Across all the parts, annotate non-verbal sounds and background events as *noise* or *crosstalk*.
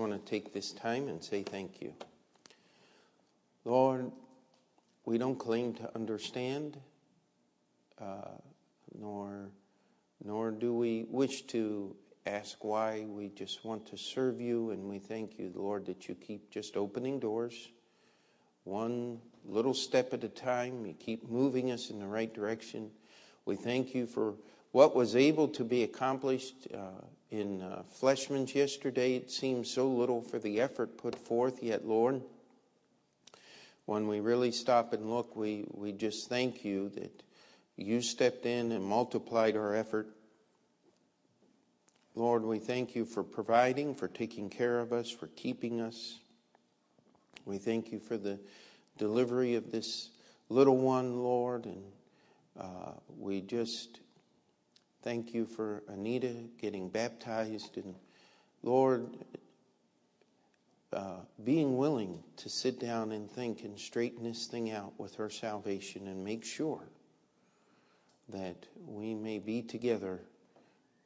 Want to take this time and say thank you. Lord, we don't claim to understand, uh, nor, nor do we wish to ask why. We just want to serve you, and we thank you, Lord, that you keep just opening doors one little step at a time. You keep moving us in the right direction. We thank you for what was able to be accomplished uh, in uh, Fleshman's yesterday. It seems so little for the effort put forth, yet, Lord, when we really stop and look, we, we just thank you that you stepped in and multiplied our effort. Lord, we thank you for providing, for taking care of us, for keeping us. We thank you for the delivery of this little one, Lord, and uh, we just thank you for Anita getting baptized, and Lord, uh, being willing to sit down and think and straighten this thing out with her salvation and make sure that we may be together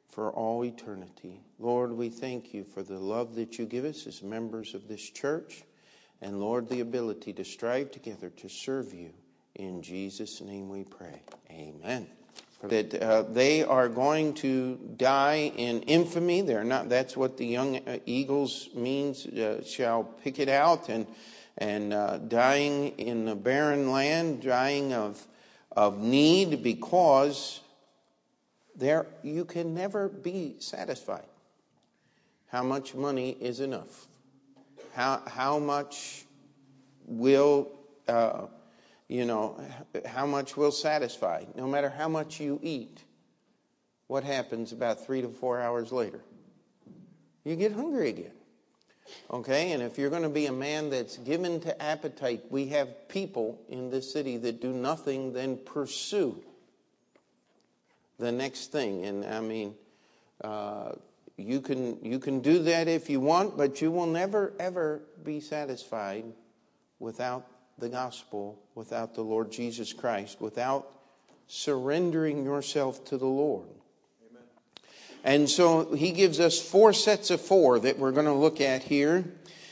for all eternity. Lord, we thank you for the love that you give us as members of this church and Lord, the ability to strive together to serve you. In Jesus' name we pray. Amen. That uh, they are going to die in infamy. They're not. That's what the young uh, eagles means. Uh, shall pick it out and and uh, dying in a barren land, dying of of need because there you can never be satisfied. How much money is enough? How, how much will, uh, you know, how much will satisfy? No matter how much you eat, what happens about three to four hours later? You get hungry again. Okay, and if you're going to be a man that's given to appetite, we have people in this city that do nothing than pursue the next thing. And I mean, uh, you can you can do that if you want, but you will never ever be satisfied without the gospel, without the Lord Jesus Christ, without surrendering yourself to the Lord. Amen. And so he gives us four sets of four that we're going to look at here.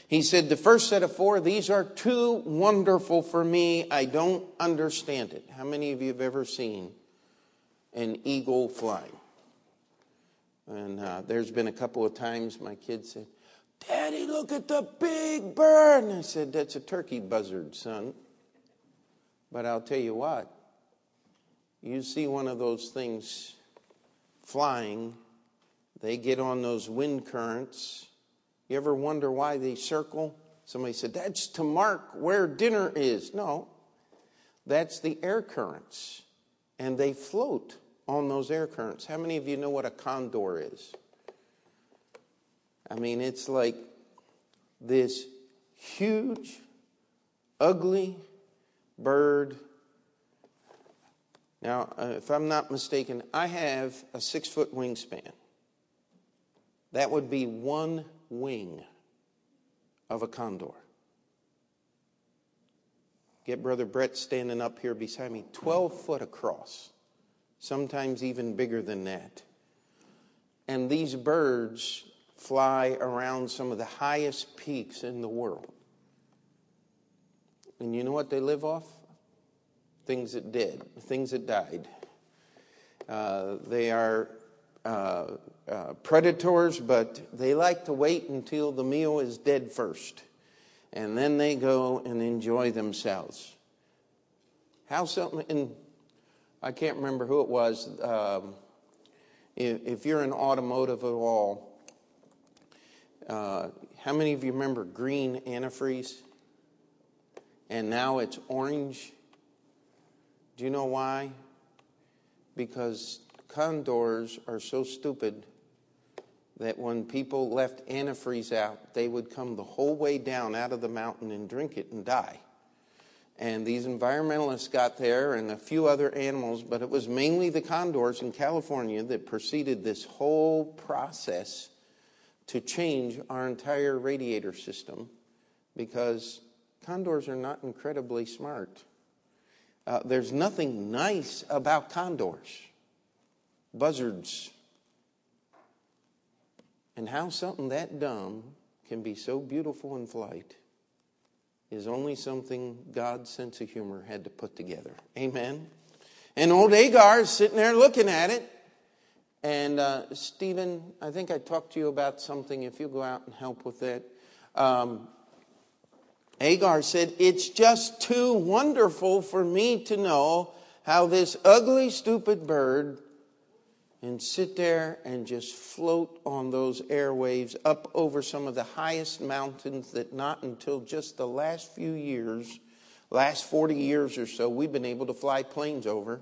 He said, The first set of four, these are too wonderful for me. I don't understand it. How many of you have ever seen an eagle fly? And uh, there's been a couple of times my kids said, Daddy, look at the big bird. And I said, That's a turkey buzzard, son. But I'll tell you what, you see one of those things flying, they get on those wind currents. You ever wonder why they circle? Somebody said, That's to mark where dinner is. No, that's the air currents. And they float on those air currents. How many of you know what a condor is? I mean, it's like this huge, ugly bird. Now, uh, if I'm not mistaken, I have a six foot wingspan. That would be one wing of a condor. Get Brother Brett standing up here beside me, 12 foot across sometimes even bigger than that. And these birds fly around some of the highest peaks in the world. And you know what they live off? Things that did, things that died. Uh, they are uh, uh, predators, but they like to wait until the meal is dead first. And then they go and enjoy themselves. How something, in I can't remember who it was. Um, if, if, you're in automotive at all, uh, how many of you remember green antifreeze? And now it's orange. Do you know why? Because condors are so stupid that when people left antifreeze out, they would come the whole way down out of the mountain and drink it and die. And these environmentalists got there and a few other animals, but it was mainly the condors in California that preceded this whole process to change our entire radiator system because condors are not incredibly smart. Uh, there's nothing nice about condors, buzzards. And how something that dumb can be so beautiful in flight is only something God's sense of humor had to put together. Amen. And old Agur is sitting there looking at it. And uh, Stephen, I think I talked to you about something. If you go out and help with that, um, Agur said, It's just too wonderful for me to know how this ugly, stupid bird and sit there and just float on those airwaves up over some of the highest mountains that not until just the last few years, last 40 years or so, we've been able to fly planes over.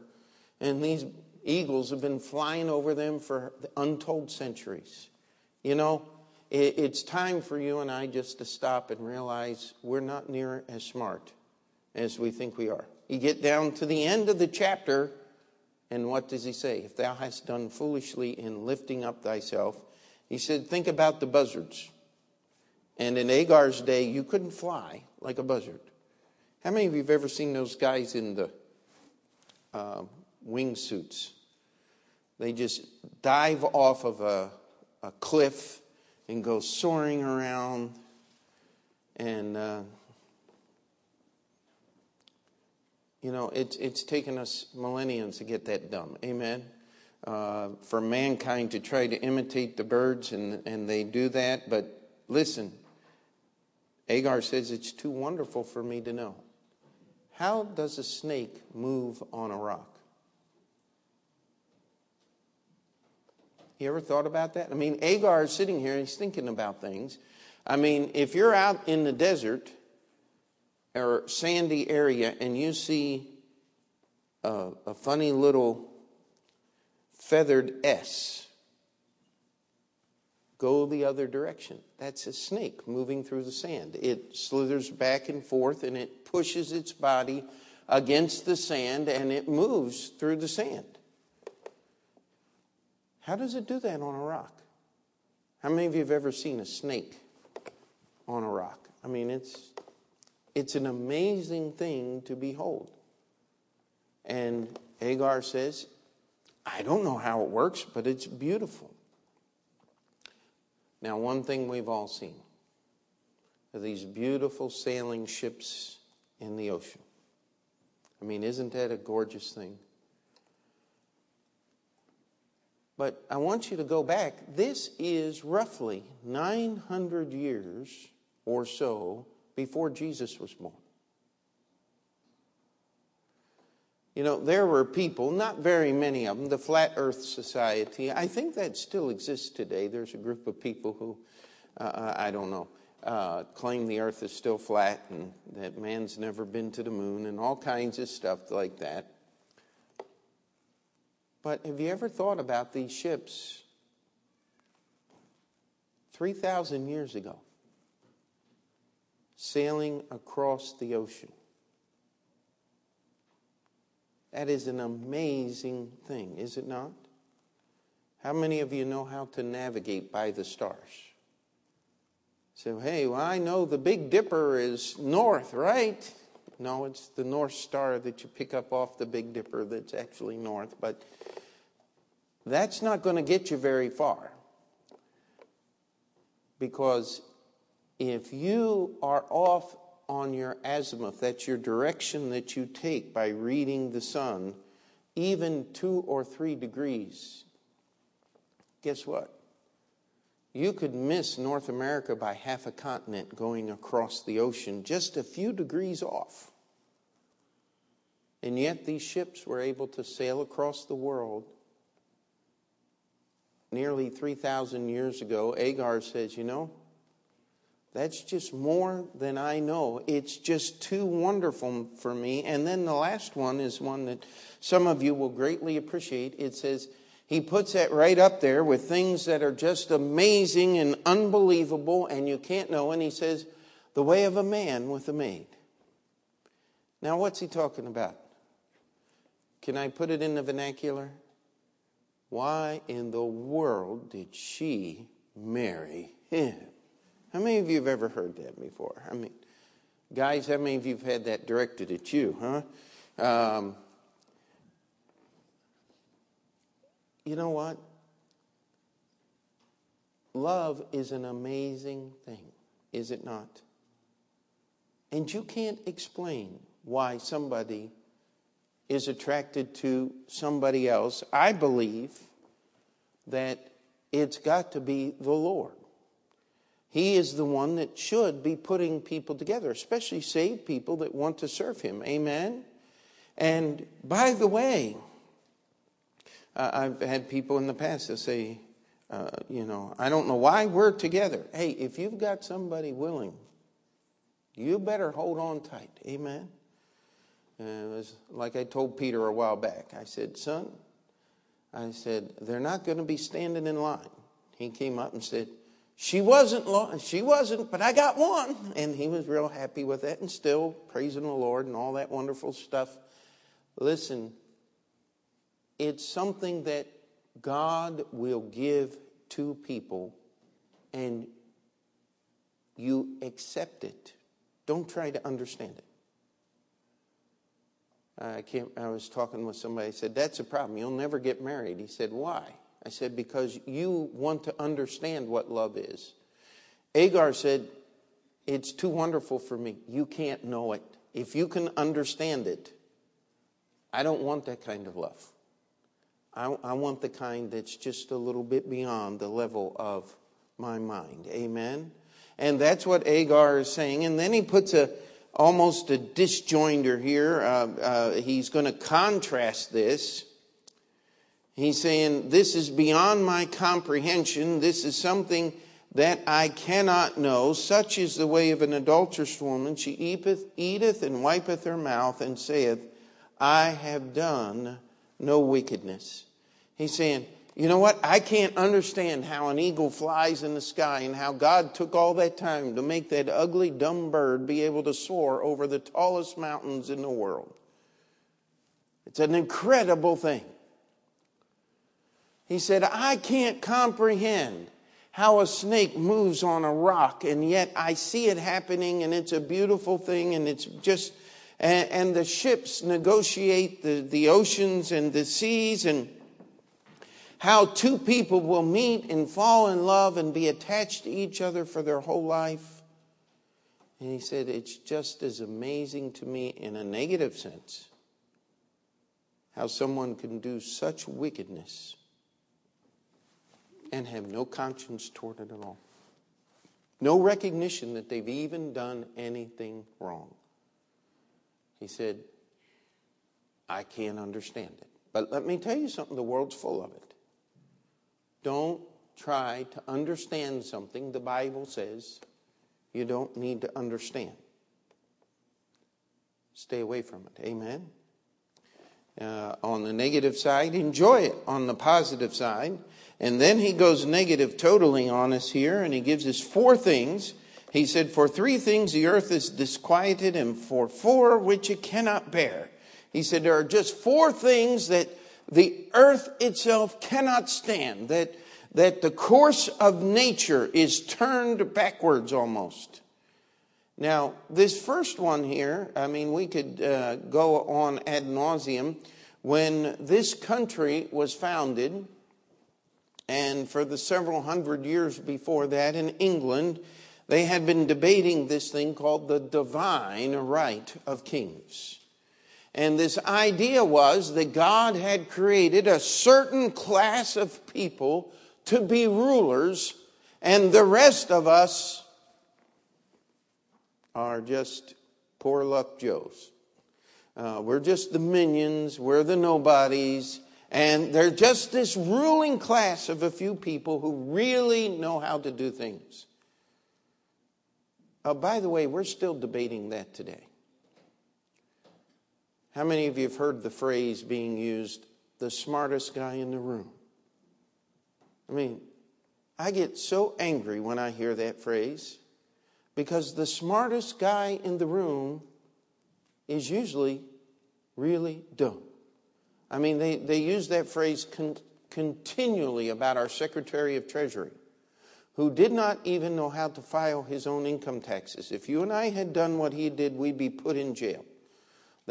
And these eagles have been flying over them for untold centuries. You know, it's time for you and I just to stop and realize we're not near as smart as we think we are. You get down to the end of the chapter, and what does he say? If thou hast done foolishly in lifting up thyself, he said, think about the buzzards. And in Agur's day, you couldn't fly like a buzzard. How many of you have ever seen those guys in the uh, wingsuits? They just dive off of a, a cliff and go soaring around. And uh, You know, it's, it's taken us millennia to get that done. Amen. Uh, for mankind to try to imitate the birds, and, and they do that. But listen, Agur says it's too wonderful for me to know. How does a snake move on a rock? You ever thought about that? I mean, Agur is sitting here and he's thinking about things. I mean, if you're out in the desert or sandy area and you see a, a funny little feathered S, go the other direction. That's a snake moving through the sand. It slithers back and forth and it pushes its body against the sand and it moves through the sand. How does it do that on a rock? How many of you have ever seen a snake on a rock? I mean, it's it's an amazing thing to behold. And Agur says, I don't know how it works, but it's beautiful. Now, one thing we've all seen are these beautiful sailing ships in the ocean. I mean, isn't that a gorgeous thing? But I want you to go back. This is roughly 900 years or so before Jesus was born. You know, there were people, not very many of them, the Flat Earth Society. I think that still exists today. There's a group of people who, uh, I don't know, uh, claim the earth is still flat and that man's never been to the moon and all kinds of stuff like that. But have you ever thought about these ships 3,000 years ago? sailing across the ocean. That is an amazing thing, is it not? How many of you know how to navigate by the stars? So, hey, well, I know the Big Dipper is north, right? No, it's the North Star that you pick up off the Big Dipper that's actually north, but that's not going to get you very far. Because if you are off on your azimuth, that's your direction that you take by reading the sun, even two or three degrees, guess what? You could miss North America by half a continent going across the ocean just a few degrees off. And yet, these ships were able to sail across the world nearly 3,000 years ago. Agur says, You know, that's just more than I know. It's just too wonderful for me. And then the last one is one that some of you will greatly appreciate. It says, he puts that right up there with things that are just amazing and unbelievable, and you can't know. And he says, the way of a man with a maid. Now, what's he talking about? Can I put it in the vernacular? Why in the world did she marry him? How many of you have ever heard that before? I mean, guys, how many of you have had that directed at you, huh? Um, you know what? love is an amazing thing, is it not? And you can't explain why somebody is attracted to somebody else. I believe that it's got to be the Lord. He is the one that should be putting people together, especially saved people that want to serve Him. Amen? And by the way, uh, I've had people in the past that say, uh, you know, I don't know why we're together. Hey, if you've got somebody willing, you better hold on tight. Amen? Uh, and it was like I told Peter a while back. I said, son, I said, they're not going to be standing in line. He came up and said, she wasn't, she wasn't, but I got one. And he was real happy with that and still praising the Lord and all that wonderful stuff. Listen, it's something that God will give to people and you accept it. Don't try to understand it. I, can't, I was talking with somebody, I said, That's a problem. You'll never get married. He said, Why? I said, Because you want to understand what love is. Agur said, It's too wonderful for me. You can't know it. If you can understand it, I don't want that kind of love. I, I want the kind that's just a little bit beyond the level of my mind. Amen? And that's what Agur is saying. And then he puts a almost a disjoinder here. Uh, uh, he's going to contrast this He's saying, This is beyond my comprehension. This is something that I cannot know. Such is the way of an adulterous woman. She eateth, eateth and wipeth her mouth and saith, I have done no wickedness. He's saying, you know what? I can't understand how an eagle flies in the sky and how God took all that time to make that ugly, dumb bird be able to soar over the tallest mountains in the world. It's an incredible thing. He said, I can't comprehend how a snake moves on a rock, and yet I see it happening, and it's a beautiful thing, and it's just, and, and the ships negotiate the, the oceans and the seas, and how two people will meet and fall in love and be attached to each other for their whole life. And he said, It's just as amazing to me in a negative sense how someone can do such wickedness and have no conscience toward it at all. No recognition that they've even done anything wrong. He said, I can't understand it. But let me tell you something the world's full of it. Don't try to understand something the Bible says you don't need to understand. Stay away from it. Amen? Uh, on the negative side, enjoy it. On the positive side, and then he goes negative totally on us here, and he gives us four things. He said, For three things the earth is disquieted, and for four which it cannot bear. He said, There are just four things that the earth itself cannot stand, that, that the course of nature is turned backwards almost. Now, this first one here, I mean, we could uh, go on ad nauseum. When this country was founded, and for the several hundred years before that in England, they had been debating this thing called the divine right of kings. And this idea was that God had created a certain class of people to be rulers, and the rest of us are just poor luck Joes. Uh, we're just the minions, we're the nobodies, and they're just this ruling class of a few people who really know how to do things. Uh, by the way, we're still debating that today. How many of you have heard the phrase being used, the smartest guy in the room? I mean, I get so angry when I hear that phrase because the smartest guy in the room is usually really dumb. I mean, they, they use that phrase con- continually about our Secretary of Treasury, who did not even know how to file his own income taxes. If you and I had done what he did, we'd be put in jail.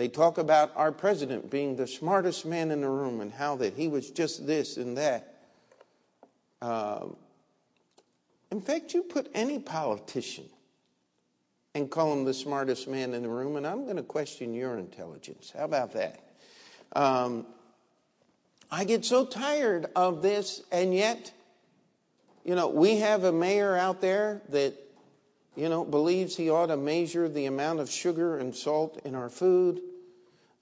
They talk about our president being the smartest man in the room and how that he was just this and that. Uh, In fact, you put any politician and call him the smartest man in the room, and I'm going to question your intelligence. How about that? Um, I get so tired of this, and yet, you know, we have a mayor out there that, you know, believes he ought to measure the amount of sugar and salt in our food.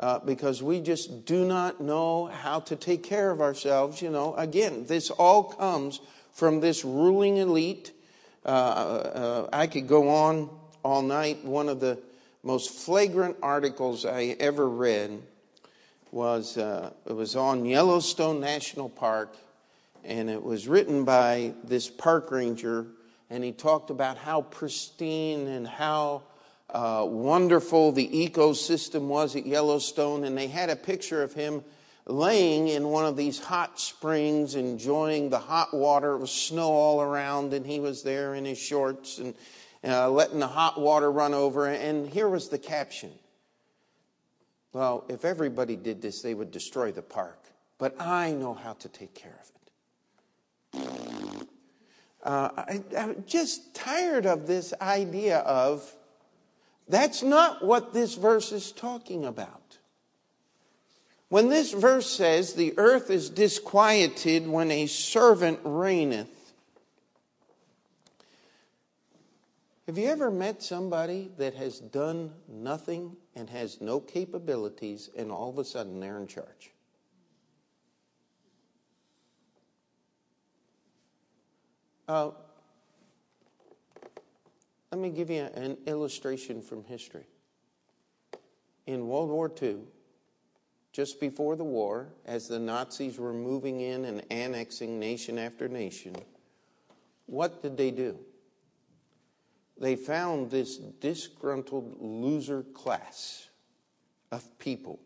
Uh, because we just do not know how to take care of ourselves. You know, again, this all comes from this ruling elite. Uh, uh, I could go on all night. One of the most flagrant articles I ever read was uh, it was on Yellowstone National Park, and it was written by this park ranger, and he talked about how pristine and how uh, wonderful the ecosystem was at Yellowstone, and they had a picture of him laying in one of these hot springs, enjoying the hot water. It was snow all around, and he was there in his shorts and uh, letting the hot water run over. And here was the caption Well, if everybody did this, they would destroy the park. But I know how to take care of it. Uh, I, I'm just tired of this idea of that's not what this verse is talking about. When this verse says, The earth is disquieted when a servant reigneth, have you ever met somebody that has done nothing and has no capabilities, and all of a sudden they're in charge? Uh, let me give you an illustration from history. In World War II, just before the war, as the Nazis were moving in and annexing nation after nation, what did they do? They found this disgruntled loser class of people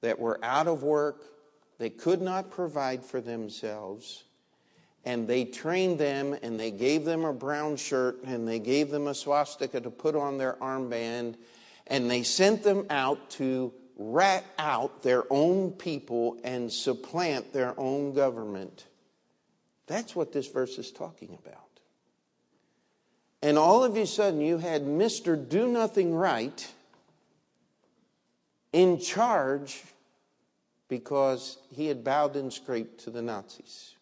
that were out of work, they could not provide for themselves, and they trained them and they gave them a brown shirt and they gave them a swastika to put on their armband and they sent them out to rat out their own people and supplant their own government. That's what this verse is talking about. And all of a sudden, you had Mr. Do Nothing Right in charge because he had bowed and scraped to the Nazis.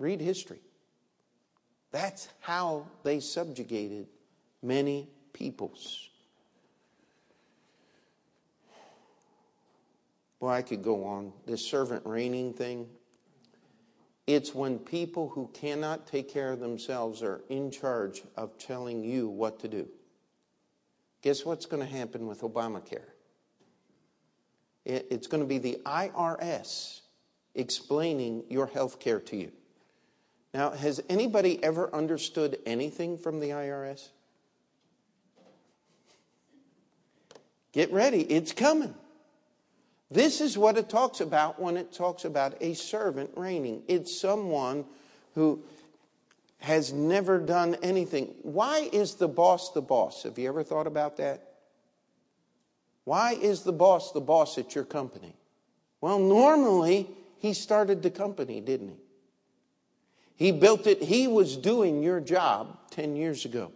Read history. That's how they subjugated many peoples. Well, I could go on. This servant reigning thing. It's when people who cannot take care of themselves are in charge of telling you what to do. Guess what's going to happen with Obamacare? It's going to be the IRS explaining your health care to you. Now, has anybody ever understood anything from the IRS? Get ready, it's coming. This is what it talks about when it talks about a servant reigning. It's someone who has never done anything. Why is the boss the boss? Have you ever thought about that? Why is the boss the boss at your company? Well, normally he started the company, didn't he? He built it, he was doing your job 10 years ago.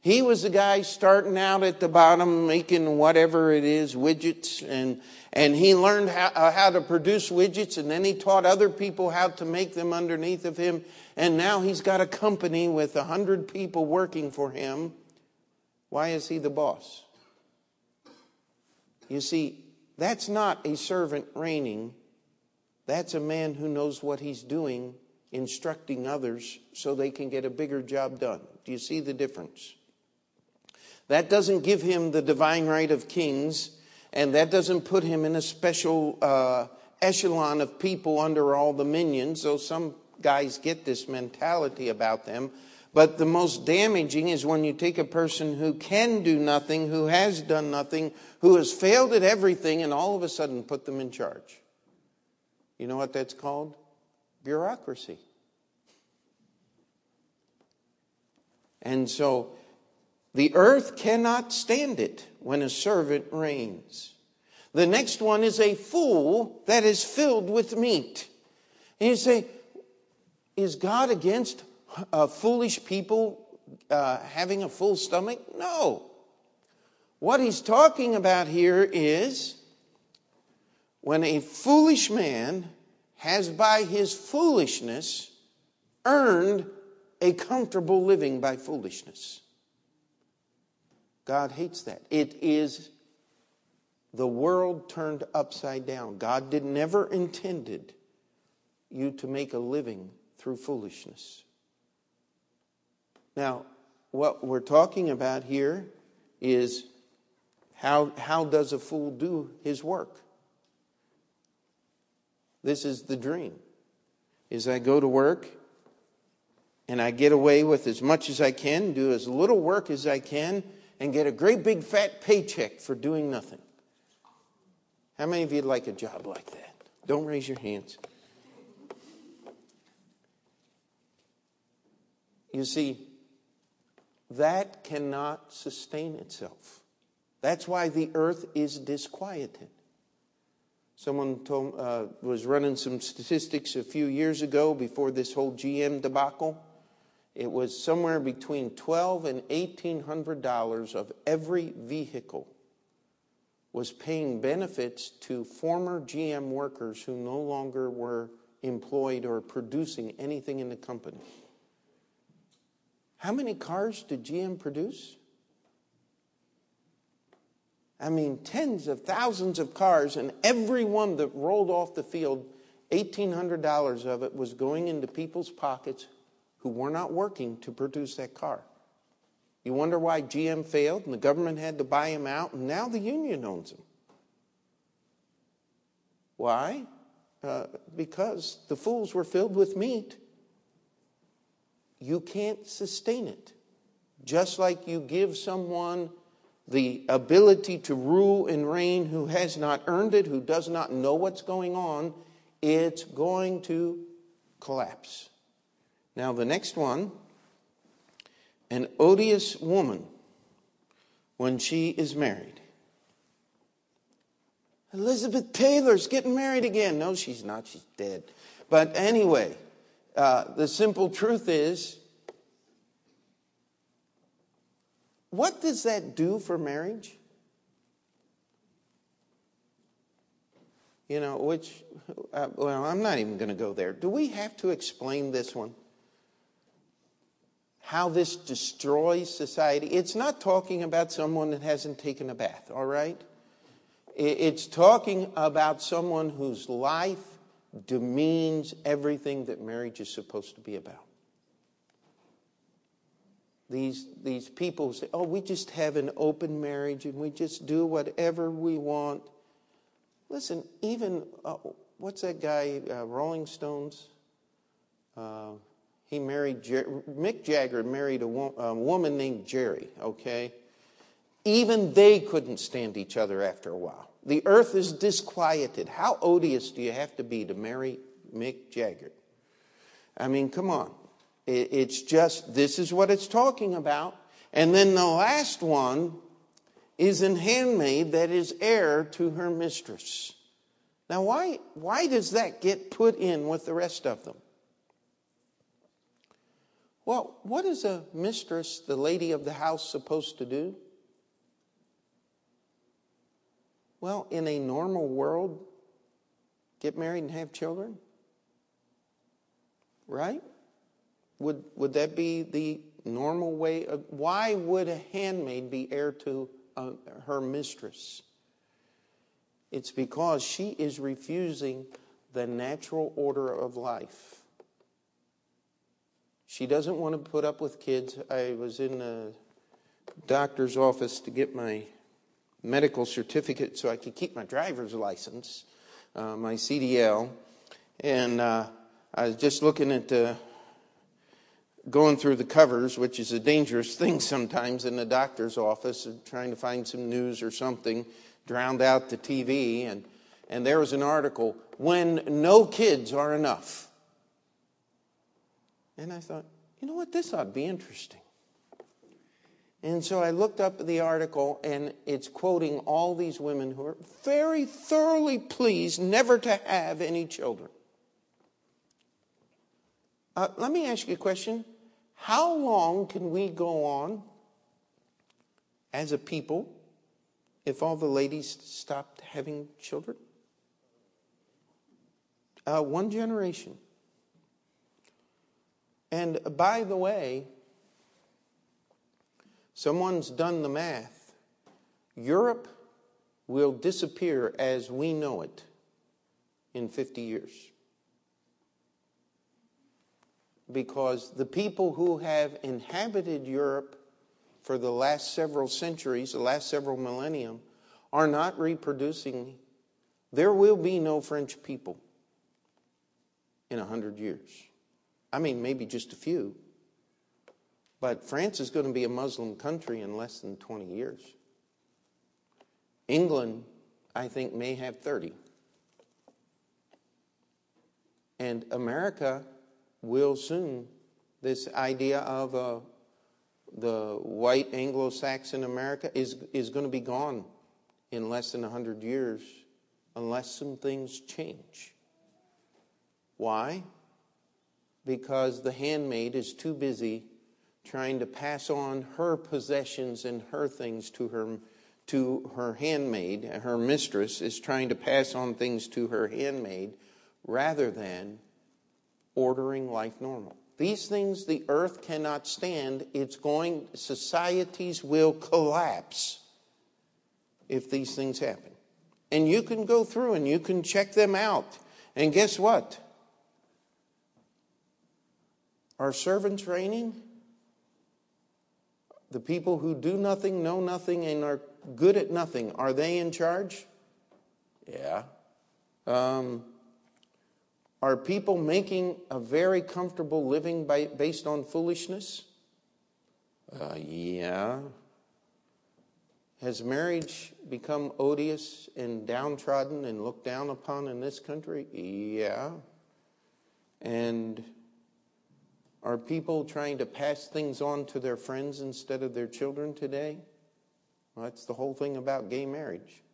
He was the guy starting out at the bottom, making whatever it is, widgets, and, and he learned how, uh, how to produce widgets, and then he taught other people how to make them underneath of him. And now he's got a company with a hundred people working for him. Why is he the boss? You see, that's not a servant reigning. That's a man who knows what he's doing instructing others so they can get a bigger job done. Do you see the difference? That doesn't give him the divine right of kings, and that doesn't put him in a special uh, echelon of people under all the minions, though some guys get this mentality about them. But the most damaging is when you take a person who can do nothing, who has done nothing, who has failed at everything, and all of a sudden put them in charge. You know what that's called? Bureaucracy. And so the earth cannot stand it when a servant reigns. The next one is a fool that is filled with meat. And you say, Is God against uh, foolish people uh, having a full stomach? No. What he's talking about here is when a foolish man has by his foolishness earned a comfortable living by foolishness. God hates that. It is the world turned upside down. God did never intended you to make a living through foolishness. Now, what we're talking about here is how, how does a fool do his work? This is the dream. Is I go to work and I get away with as much as I can, do as little work as I can, and get a great big fat paycheck for doing nothing. How many of you like a job like that? Don't raise your hands. You see, that cannot sustain itself. That's why the earth is disquieted. Someone told, uh, was running some statistics a few years ago before this whole GM debacle. It was somewhere between twelve and eighteen hundred dollars of every vehicle was paying benefits to former GM workers who no longer were employed or producing anything in the company. How many cars did GM produce? I mean, tens of thousands of cars, and every one that rolled off the field, $1,800 of it was going into people's pockets who were not working to produce that car. You wonder why GM failed and the government had to buy him out, and now the union owns him. Why? Uh, because the fools were filled with meat. You can't sustain it. Just like you give someone the ability to rule and reign who has not earned it, who does not know what's going on, it's going to collapse. Now, the next one an odious woman when she is married. Elizabeth Taylor's getting married again. No, she's not. She's dead. But anyway, uh, the simple truth is What does that do for marriage? You know, which, uh, well, I'm not even going to go there. Do we have to explain this one? How this destroys society? It's not talking about someone that hasn't taken a bath, all right? It's talking about someone whose life demeans everything that marriage is supposed to be about. These, these people say, oh, we just have an open marriage and we just do whatever we want. Listen, even, uh, what's that guy, uh, Rolling Stones? Uh, he married, Jer- Mick Jagger married a, wo- a woman named Jerry, okay? Even they couldn't stand each other after a while. The earth is disquieted. How odious do you have to be to marry Mick Jagger? I mean, come on. It's just, this is what it's talking about. And then the last one is an handmaid that is heir to her mistress. Now, why, why does that get put in with the rest of them? Well, what is a mistress, the lady of the house, supposed to do? Well, in a normal world, get married and have children? Right? Would, would that be the normal way? Of, why would a handmaid be heir to uh, her mistress? It's because she is refusing the natural order of life. She doesn't want to put up with kids. I was in a doctor's office to get my medical certificate so I could keep my driver's license, uh, my CDL, and uh, I was just looking at the going through the covers, which is a dangerous thing sometimes in the doctor's office, trying to find some news or something, drowned out the TV, and, and there was an article, When No Kids Are Enough. And I thought, you know what, this ought to be interesting. And so I looked up the article, and it's quoting all these women who are very thoroughly pleased never to have any children. Uh, let me ask you a question. How long can we go on as a people if all the ladies stopped having children? Uh, one generation. And by the way, someone's done the math. Europe will disappear as we know it in 50 years. Because the people who have inhabited Europe for the last several centuries, the last several millennium, are not reproducing. There will be no French people in a hundred years. I mean, maybe just a few. But France is going to be a Muslim country in less than 20 years. England, I think, may have 30. And America will soon, this idea of uh, the white Anglo Saxon America is, is going to be gone in less than 100 years unless some things change. Why? Because the handmaid is too busy trying to pass on her possessions and her things to her to her handmaid, her mistress is trying to pass on things to her handmaid rather than ordering life normal. These things the earth cannot stand. It's going, societies will collapse if these things happen. And you can go through and you can check them out. And guess what? Are servants reigning? The people who do nothing, know nothing, and are good at nothing, are they in charge? Yeah. Um, are people making a very comfortable living by, based on foolishness? Uh, yeah. Has marriage become odious and downtrodden and looked down upon in this country? Yeah. And are people trying to pass things on to their friends instead of their children today? Well, that's the whole thing about gay marriage.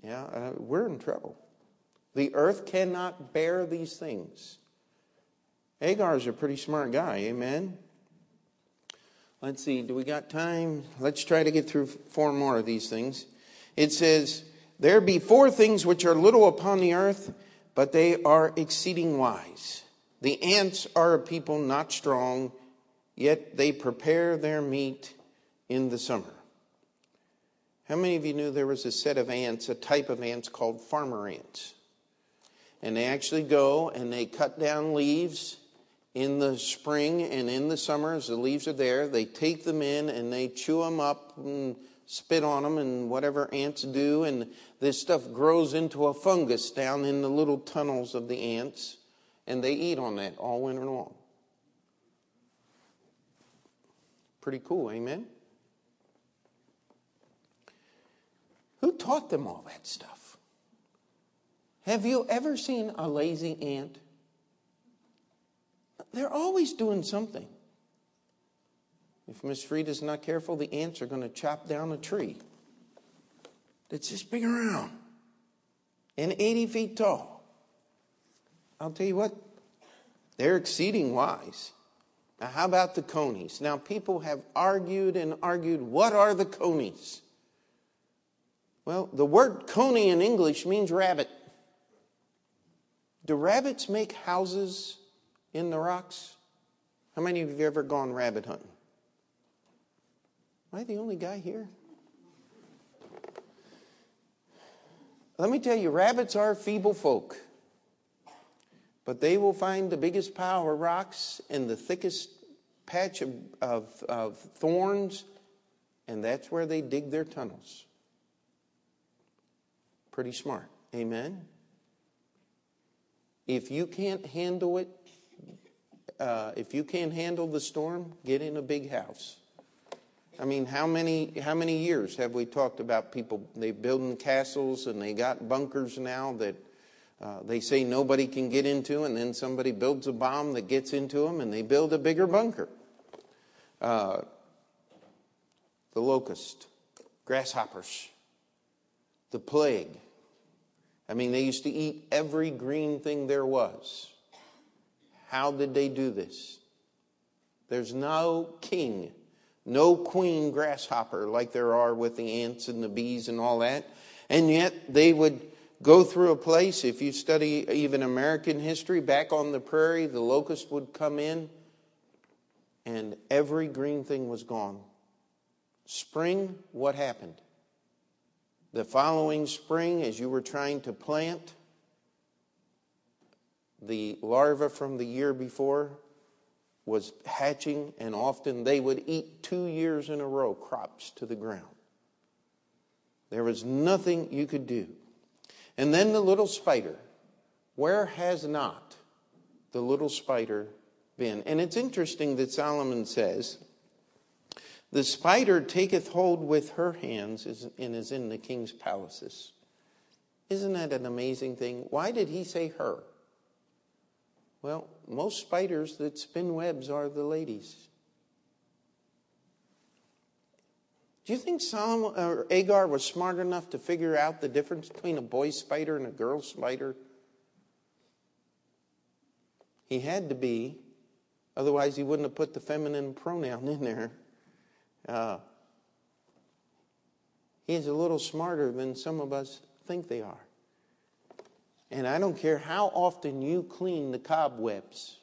Yeah, uh, we're in trouble. The earth cannot bear these things. Hagar's a pretty smart guy, amen? Let's see, do we got time? Let's try to get through four more of these things. It says, There be four things which are little upon the earth, but they are exceeding wise. The ants are a people not strong, yet they prepare their meat in the summer. How many of you knew there was a set of ants, a type of ants called farmer ants? And they actually go and they cut down leaves in the spring and in the summer as the leaves are there. They take them in and they chew them up and spit on them and whatever ants do. And this stuff grows into a fungus down in the little tunnels of the ants. And they eat on that all winter long. Pretty cool, amen? Who taught them all that stuff? Have you ever seen a lazy ant? They're always doing something. If Miss Frida's not careful, the ants are going to chop down a tree that's just big around and 80 feet tall. I'll tell you what, they're exceeding wise. Now, how about the conies? Now, people have argued and argued what are the conies? Well, the word coney in English means rabbit. Do rabbits make houses in the rocks? How many of you have ever gone rabbit hunting? Am I the only guy here? Let me tell you, rabbits are feeble folk. But they will find the biggest pile of rocks and the thickest patch of, of, of thorns, and that's where they dig their tunnels. Pretty smart. Amen? If you can't handle it, uh, if you can't handle the storm, get in a big house. I mean, how many how many years have we talked about people they building castles and they got bunkers now that uh, they say nobody can get into, and then somebody builds a bomb that gets into them, and they build a bigger bunker. Uh, the locust, grasshoppers, the plague, I mean, they used to eat every green thing there was. How did they do this? There's no king, no queen grasshopper like there are with the ants and the bees and all that. And yet they would go through a place. If you study even American history, back on the prairie, the locust would come in and every green thing was gone. Spring, what happened? The following spring, as you were trying to plant, the larva from the year before was hatching, and often they would eat two years in a row crops to the ground. There was nothing you could do. And then the little spider. Where has not the little spider been? And it's interesting that Solomon says, The spider taketh hold with her hands and is in the king's palaces. Isn't that an amazing thing? Why did he say her? Well, most spiders that spin webs are the ladies. Do you think Solomon or Agur was smart enough to figure out the difference between a boy spider and a girl spider? He had to be, otherwise he wouldn't have put the feminine pronoun in there. Uh, he's a little smarter than some of us think they are. And I don't care how often you clean the cobwebs.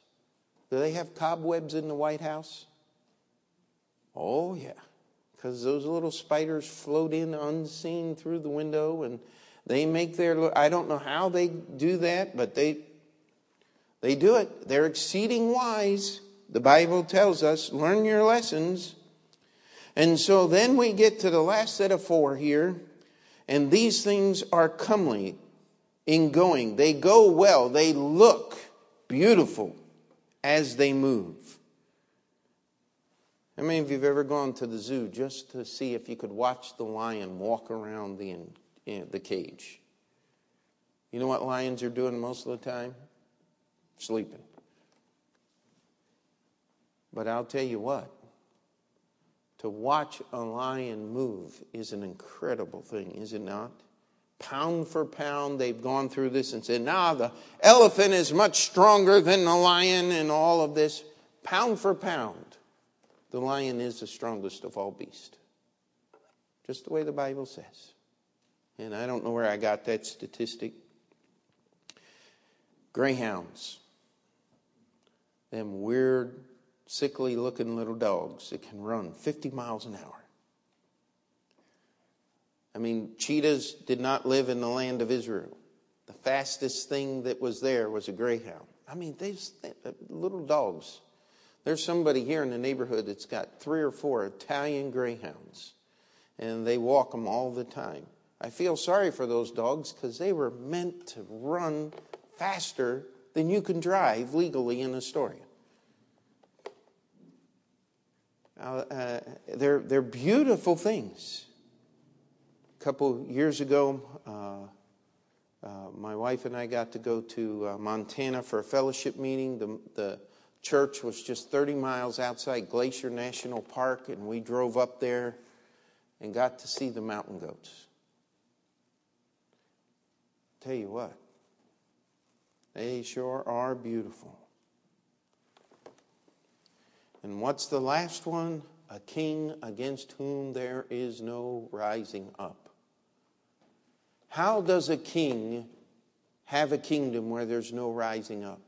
Do they have cobwebs in the White House? Oh, yeah. Because those little spiders float in unseen through the window and they make their. I don't know how they do that, but they, they do it. They're exceeding wise. The Bible tells us learn your lessons. And so then we get to the last set of four here. And these things are comely in going. They go well, they look beautiful as they move. How many of you have ever gone to the zoo just to see if you could watch the lion walk around the, the cage? You know what lions are doing most of the time? Sleeping. But I'll tell you what, to watch a lion move is an incredible thing, is it not? pound for pound, they've gone through this and said, now the elephant is much stronger than the lion and all of this. Pound for pound, the lion is the strongest of all beasts. Just the way the Bible says. And I don't know where I got that statistic. Greyhounds, them weird, sickly looking little dogs that can run 50 miles an hour. I mean, cheetahs did not live in the land of Israel. The fastest thing that was there was a greyhound. I mean, these uh, little dogs. There's somebody here in the neighborhood that's got three or four Italian greyhounds, and they walk them all the time. I feel sorry for those dogs because they were meant to run faster than you can drive legally in Astoria. Uh, uh, they're, they're beautiful things A couple years ago, uh, uh, my wife and I got to go to uh, Montana for a fellowship meeting. The, the church was just 30 miles outside Glacier National Park, and we drove up there and got to see the mountain goats. Tell you what, they sure are beautiful. And what's the last one? A king against whom there is no rising up. How does a king have a kingdom where there's no rising up?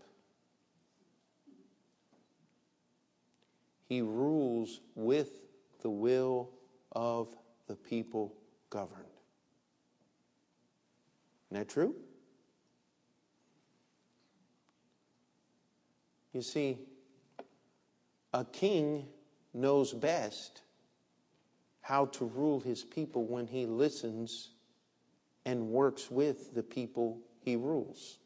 He rules with the will of the people governed. Isn't that true? You see, a king knows best how to rule his people when he listens and works with the people he rules.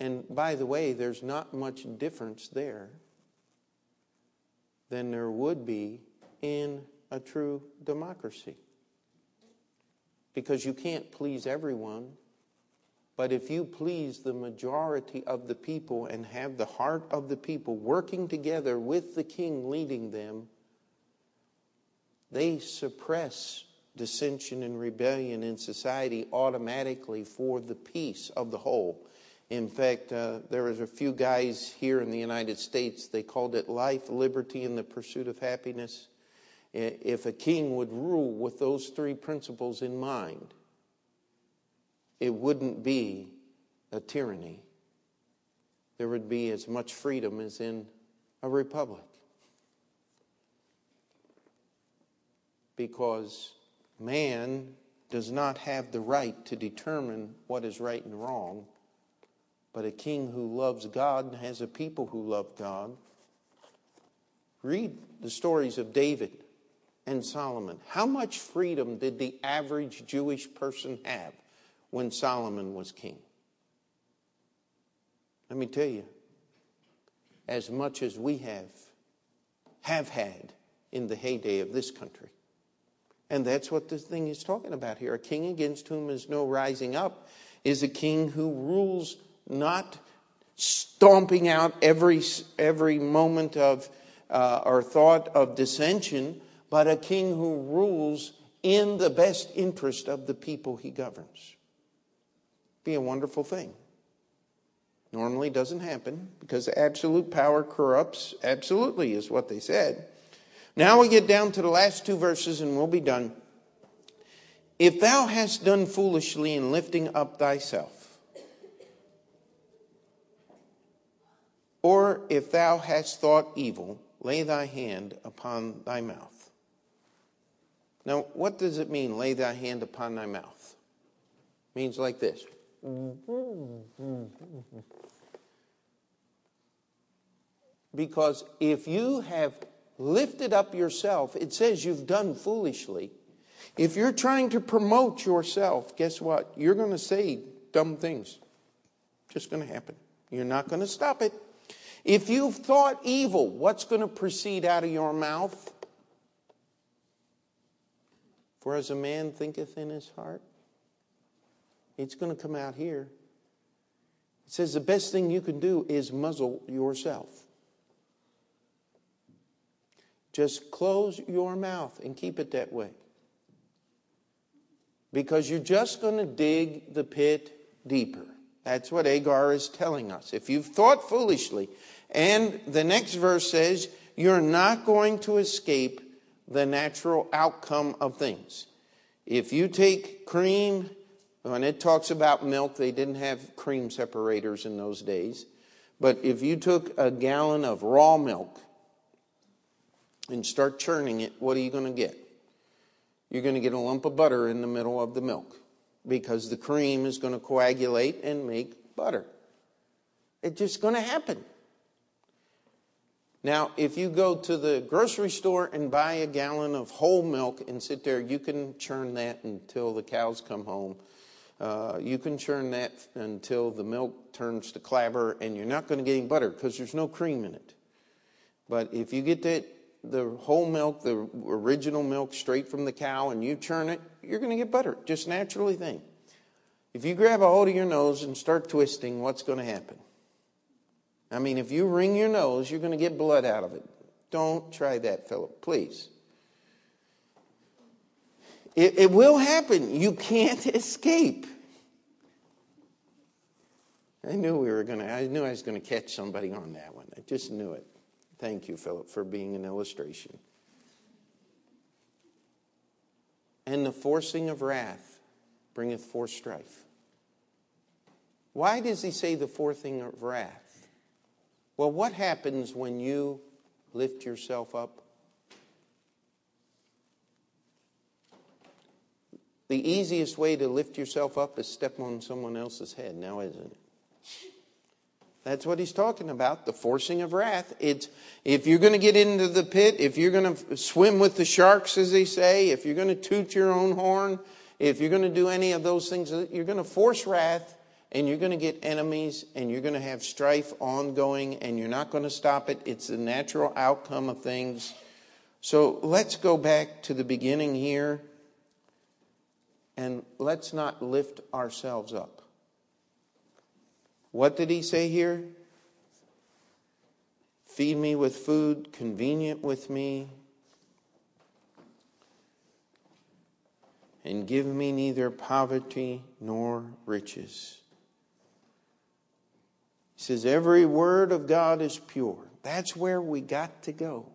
And by the way, there's not much difference there than there would be in a true democracy. Because you can't please everyone. But if you please the majority of the people and have the heart of the people working together with the king leading them, they suppress dissension and rebellion in society automatically for the peace of the whole. In fact, uh, there was a few guys here in the United States, they called it life, liberty, and the pursuit of happiness. If a king would rule with those three principles in mind, it wouldn't be a tyranny. There would be as much freedom as in a republic. Because man does not have the right to determine what is right and wrong but a king who loves God has a people who love God. Read the stories of David and Solomon. How much freedom did the average Jewish person have when Solomon was king? Let me tell you, as much as we have, have had in the heyday of this country. And that's what this thing is talking about here. A king against whom is no rising up is a king who rules not stomping out every, every moment of uh, or thought of dissension, but a king who rules in the best interest of the people he governs. Be a wonderful thing. Normally doesn't happen because absolute power corrupts. Absolutely is what they said. Now we get down to the last two verses and we'll be done. If thou hast done foolishly in lifting up thyself, Or if thou hast thought evil, lay thy hand upon thy mouth. Now, what does it mean, lay thy hand upon thy mouth? It means like this. Because if you have lifted up yourself, it says you've done foolishly. If you're trying to promote yourself, guess what? You're going to say dumb things. Just going to happen. You're not going to stop it. If you've thought evil, what's going to proceed out of your mouth? For as a man thinketh in his heart, it's going to come out here. It says the best thing you can do is muzzle yourself. Just close your mouth and keep it that way. Because you're just going to dig the pit deeper. That's what Agur is telling us. If you've thought foolishly, and the next verse says, you're not going to escape the natural outcome of things. If you take cream, when it talks about milk, they didn't have cream separators in those days. But if you took a gallon of raw milk and start churning it, what are you going to get? You're going to get a lump of butter in the middle of the milk because the cream is going to coagulate and make butter. It's just going to happen. Now, if you go to the grocery store and buy a gallon of whole milk and sit there, you can churn that until the cows come home. Uh, you can churn that until the milk turns to clabber, and you're not going to get any butter because there's no cream in it. But if you get that the whole milk, the original milk, straight from the cow, and you churn it, you're going to get butter, just naturally thing. If you grab a hold of your nose and start twisting, what's going to happen? I mean, if you wring your nose, you're going to get blood out of it. Don't try that, Philip, please. It, it will happen. You can't *laughs* escape. I knew we were going to, I knew I was going to catch somebody on that one. I just knew it. Thank you, Philip, for being an illustration. And the forcing of wrath bringeth forth strife. Why does he say the forcing of wrath? Well, what happens when you lift yourself up? The easiest way to lift yourself up is step on someone else's head, now isn't it? That's what he's talking about, the forcing of wrath. It's if you're going to get into the pit, if you're going to swim with the sharks, as they say, if you're going to toot your own horn, if you're going to do any of those things, uh, you're going to force wrath and you're going to get enemies and you're going to have strife ongoing and you're not going to stop it. It's the natural outcome of things. So let's go back to the beginning here and let's not lift ourselves up. What did he say here? Feed me with food convenient with me, and give me neither poverty nor riches He says, Every word of God is pure. That's where we got to go.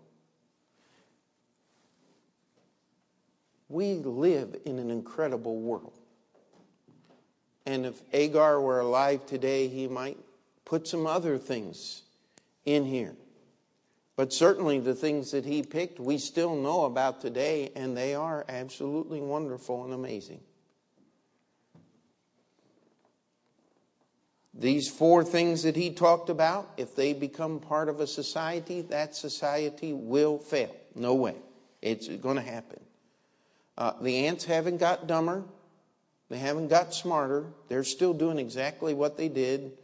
We live in an incredible world. And if Agur were alive today, he might put some other things in here. But certainly the things that he picked, we still know about today, and they are absolutely wonderful and amazing. These four things that he talked about, if they become part of a society, that society will fail. No way. It's going to happen. Uh, the ants haven't got dumber. They haven't got smarter. They're still doing exactly what they did.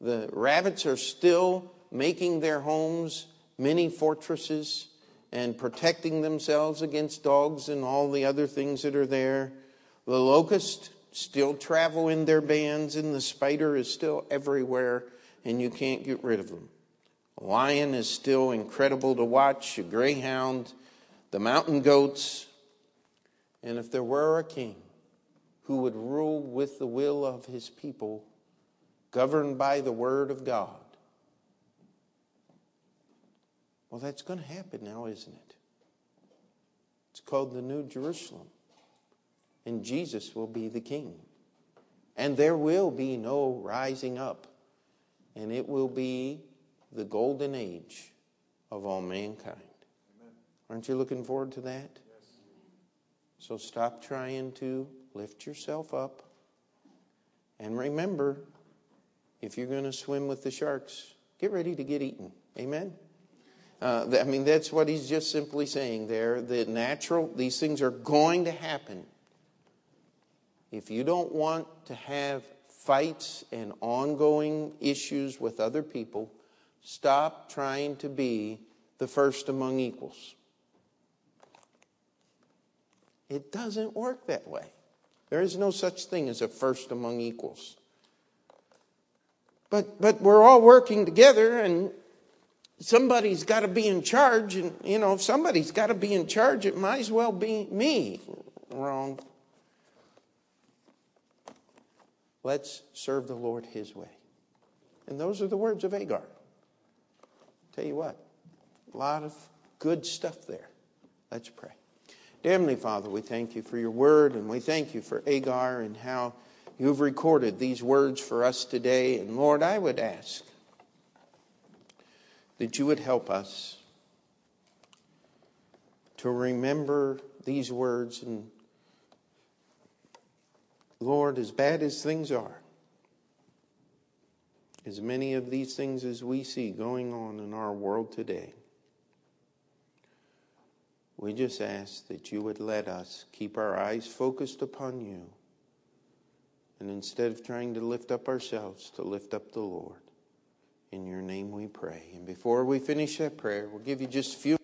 The rabbits are still making their homes many fortresses and protecting themselves against dogs and all the other things that are there. The locusts still travel in their bands, and the spider is still everywhere, and you can't get rid of them. A lion is still incredible to watch, a greyhound, the mountain goats. And if there were a king who would rule with the will of his people, governed by the word of God, well, that's going to happen now, isn't it? It's called the New Jerusalem. And Jesus will be the king. And there will be no rising up. And it will be the golden age of all mankind. Amen. Aren't you looking forward to that? So stop trying to lift yourself up. And remember, if you're going to swim with the sharks, get ready to get eaten. Amen? Uh, I mean, that's what he's just simply saying there. The natural, these things are going to happen. If you don't want to have fights and ongoing issues with other people, stop trying to be the first among equals. It doesn't work that way. There is no such thing as a first among equals. But, but we're all working together, and somebody's got to be in charge. And, you know, if somebody's got to be in charge, it might as well be me. Wrong. Let's serve the Lord His way. And those are the words of Agur. Tell you what, a lot of good stuff there. Let's pray. Heavenly Father, we thank you for your word, and we thank you for Agur and how you've recorded these words for us today. And Lord, I would ask that you would help us to remember these words. And Lord, as bad as things are, as many of these things as we see going on in our world today, we just ask that you would let us keep our eyes focused upon you. And instead of trying to lift up ourselves, to lift up the Lord. In your name we pray. And before we finish that prayer, we'll give you just a few